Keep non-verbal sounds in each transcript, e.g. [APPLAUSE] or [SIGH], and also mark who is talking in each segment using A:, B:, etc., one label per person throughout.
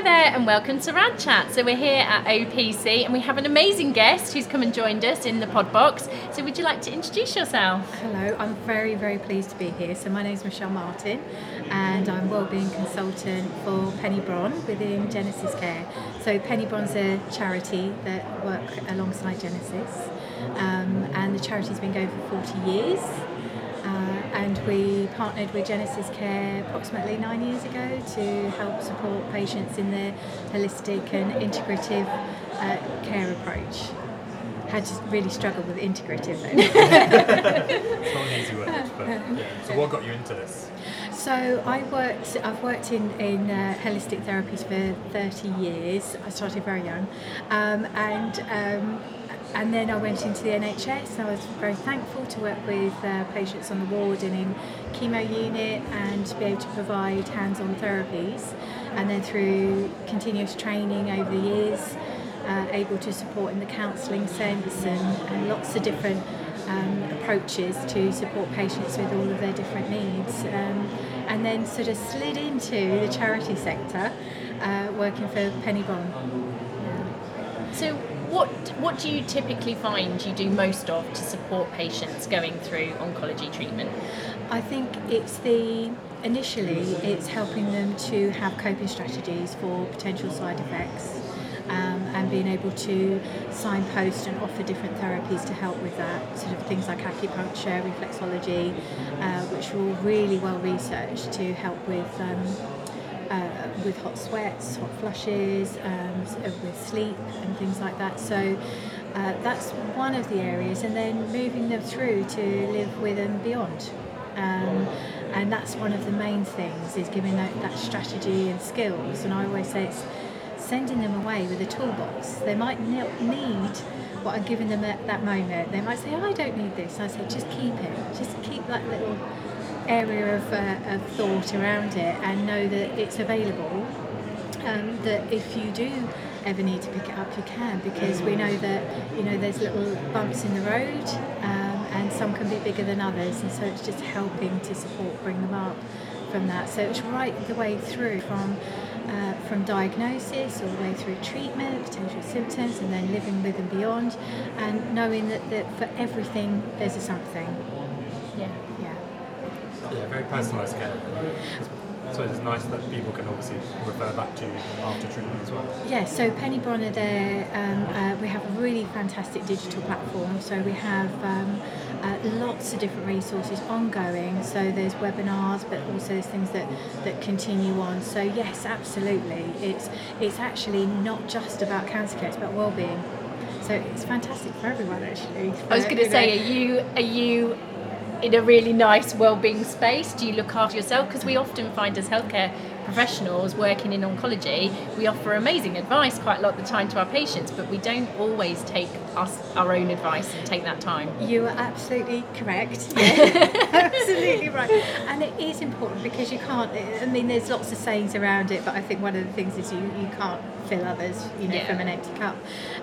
A: Hi there, and welcome to Rad Chat. So we're here at OPC, and we have an amazing guest who's come and joined us in the pod box. So would you like to introduce yourself?
B: Hello, I'm very, very pleased to be here. So my name is Michelle Martin, and I'm wellbeing consultant for Penny Brohn within Genesis Care. So Penny Brohn's a charity that work alongside Genesis, um, and the charity's been going for 40 years. And we partnered with Genesis Care approximately nine years ago to help support patients in their holistic and integrative uh, care approach. Had to really struggled with integrative then.
C: it's not an easy word, but yeah. So what got you into this?
B: So I worked. I've worked in in uh, holistic therapies for 30 years. I started very young, um, and. Um, and then I went into the NHS. I was very thankful to work with uh, patients on the ward and in chemo unit and to be able to provide hands-on therapies. And then through continuous training over the years, uh, able to support in the counselling sense and, and, lots of different um, approaches to support patients with all of their different needs. Um, and then sort of slid into the charity sector, uh, working for Penny
A: Brohn. So what what do you typically find you do most of to support patients going through oncology treatment?
B: I think it's the initially it's helping them to have coping strategies for potential side effects. Um, and being able to signpost and offer different therapies to help with that, sort of things like acupuncture, reflexology, uh, which are all really well researched to help with um, uh, with hot sweats, hot flushes, um, uh, with sleep and things like that. So uh, that's one of the areas, and then moving them through to live with and beyond. Um, and that's one of the main things is giving that, that strategy and skills. And I always say it's sending them away with a toolbox. They might not need what I'm giving them at that moment. They might say, oh, I don't need this. I say, just keep it. Just keep that little area of, uh, of thought around it and know that it's available. Um, that if you do ever need to pick it up, you can because we know that you know there's little bumps in the road um, and some can be bigger than others, and so it's just helping to support bring them up from that. So it's right the way through from uh, from diagnosis all the way through treatment, potential symptoms, and then living with and beyond, and knowing that, that for everything there's a something.
A: Yeah.
B: Yeah.
C: Yeah, very personalised care. So it's nice that people can obviously refer back to after treatment as well.
B: Yeah, so Penny Bronner there, um, uh, we have a really fantastic digital platform. So we have um, uh, lots of different resources ongoing. So there's webinars, but also there's things that, that continue on. So yes, absolutely. It's it's actually not just about cancer care; it's about well-being. So it's fantastic for everyone, actually.
A: I was going to say, are you are you in a really nice well-being space? Do you look after yourself? Because we often find as healthcare professionals working in oncology, we offer amazing advice quite a lot of the time to our patients, but we don't always take us our own advice and take that time.
B: You are absolutely correct. [LAUGHS] Yeah. absolutely right. And it is important because you can't. I mean, there's lots of sayings around it, but I think one of the things is you, you can't fill others, you know, yeah. from an empty cup,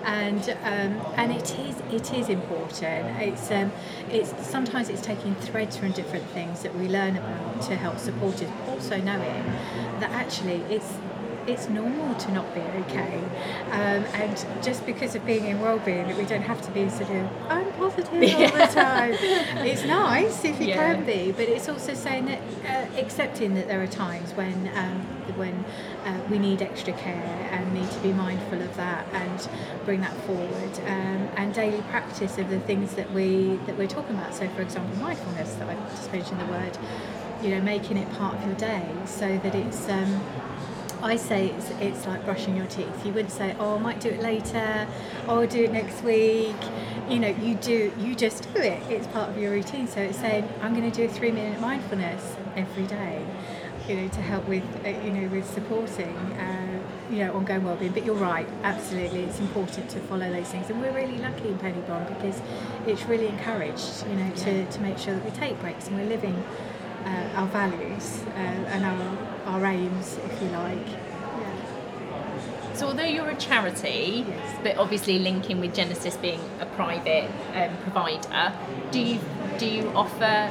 B: and um, and it is it is important. It's um, it's sometimes it's taking threads from different things that we learn about to help support it. Also knowing that actually it's it's normal to not be okay. Um, and just because of being in well-being, that we don't have to be sort of I'm positive yeah. all the [LAUGHS] time. it's nice if you yeah. can be, but it's also saying that uh, accepting that there are times when um, when uh, we need extra care and need to be mindful of that and bring that forward. Um, and daily practice of the things that we that we're talking about. So, for example, mindfulness that I just mentioned the word you know, making it part of your day so that it's. I say it's, it's like brushing your teeth. You wouldn't say, "Oh, I might do it later," "Oh, I'll do it next week." You know, you do. You just do it. It's part of your routine. So it's saying, "I'm going to do a three-minute mindfulness every day." You know, to help with uh, you know with supporting uh, you know ongoing well-being. But you're right, absolutely, it's important to follow those things, and we're really lucky in Penny Brohn because it's really encouraged. You know, to, to make sure that we take breaks and we're living uh, our values uh, and our, our aims, if you like.
A: So, although you're a charity, yes. but obviously linking with Genesis being a private um, provider, do you do you offer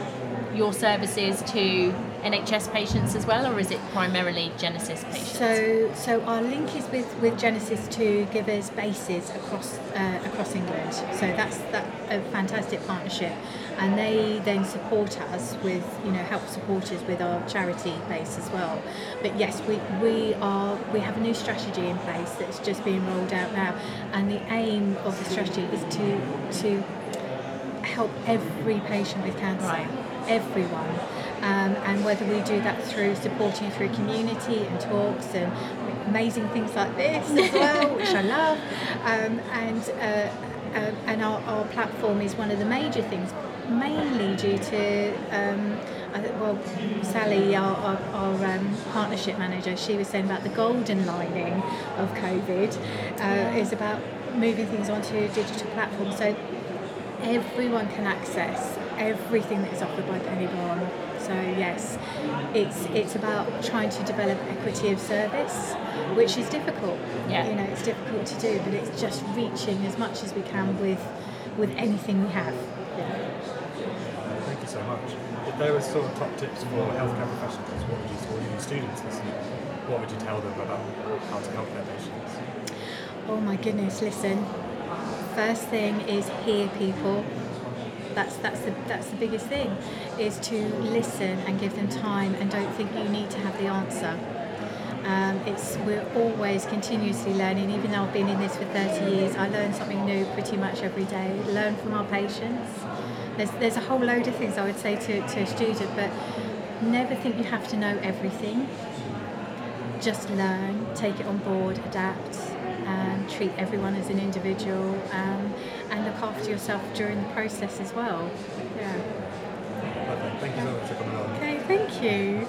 A: your services to NHS patients as well, or is it primarily Genesis patients?
B: So, so our link is with, with Genesis to give us bases across uh, across England. So that's that a fantastic partnership, and they then support us with you know help support us with our charity base as well. But yes, we we are we have a new strategy in place that's just being rolled out now, and the aim of the strategy is to to help every patient with cancer,
A: Right.
B: everyone. Um, and whether we do that through supporting through community and talks and amazing things like this as [LAUGHS] well, which I love. Um, and uh, uh, and our, our platform is one of the major things, mainly due to. Um, I think, well, Sally, our, our, our um, partnership manager, she was saying about the golden lining of COVID uh, is about moving things onto digital platforms. So everyone can access everything that is offered by Penny Brohn. So yes, it's it's about trying to develop equity of service, which is difficult.
A: Yeah.
B: You know, it's difficult to do, but it's just reaching as much as we can with with anything we have.
C: Thank you so much. If there were sort of top tips for healthcare professionals, what would you, or even students listening, what would you tell them about how to help their patients?
B: Oh my goodness, listen. First thing is hear people. That's that's the that's the biggest thing is to listen and give them time and don't think you need to have the answer. Um, it's we're always continuously learning. Even though I've been in this for 30 years, I learn something new pretty much every day. Learn from our patients. There's there's a whole load of things I would say to, to a student, but never think you have to know everything just learn, take it on board, adapt, treat everyone as an individual, um, and look after yourself during the process as well. Yeah.
C: Perfect. Thank you so much for coming on.
B: Okay, thank you.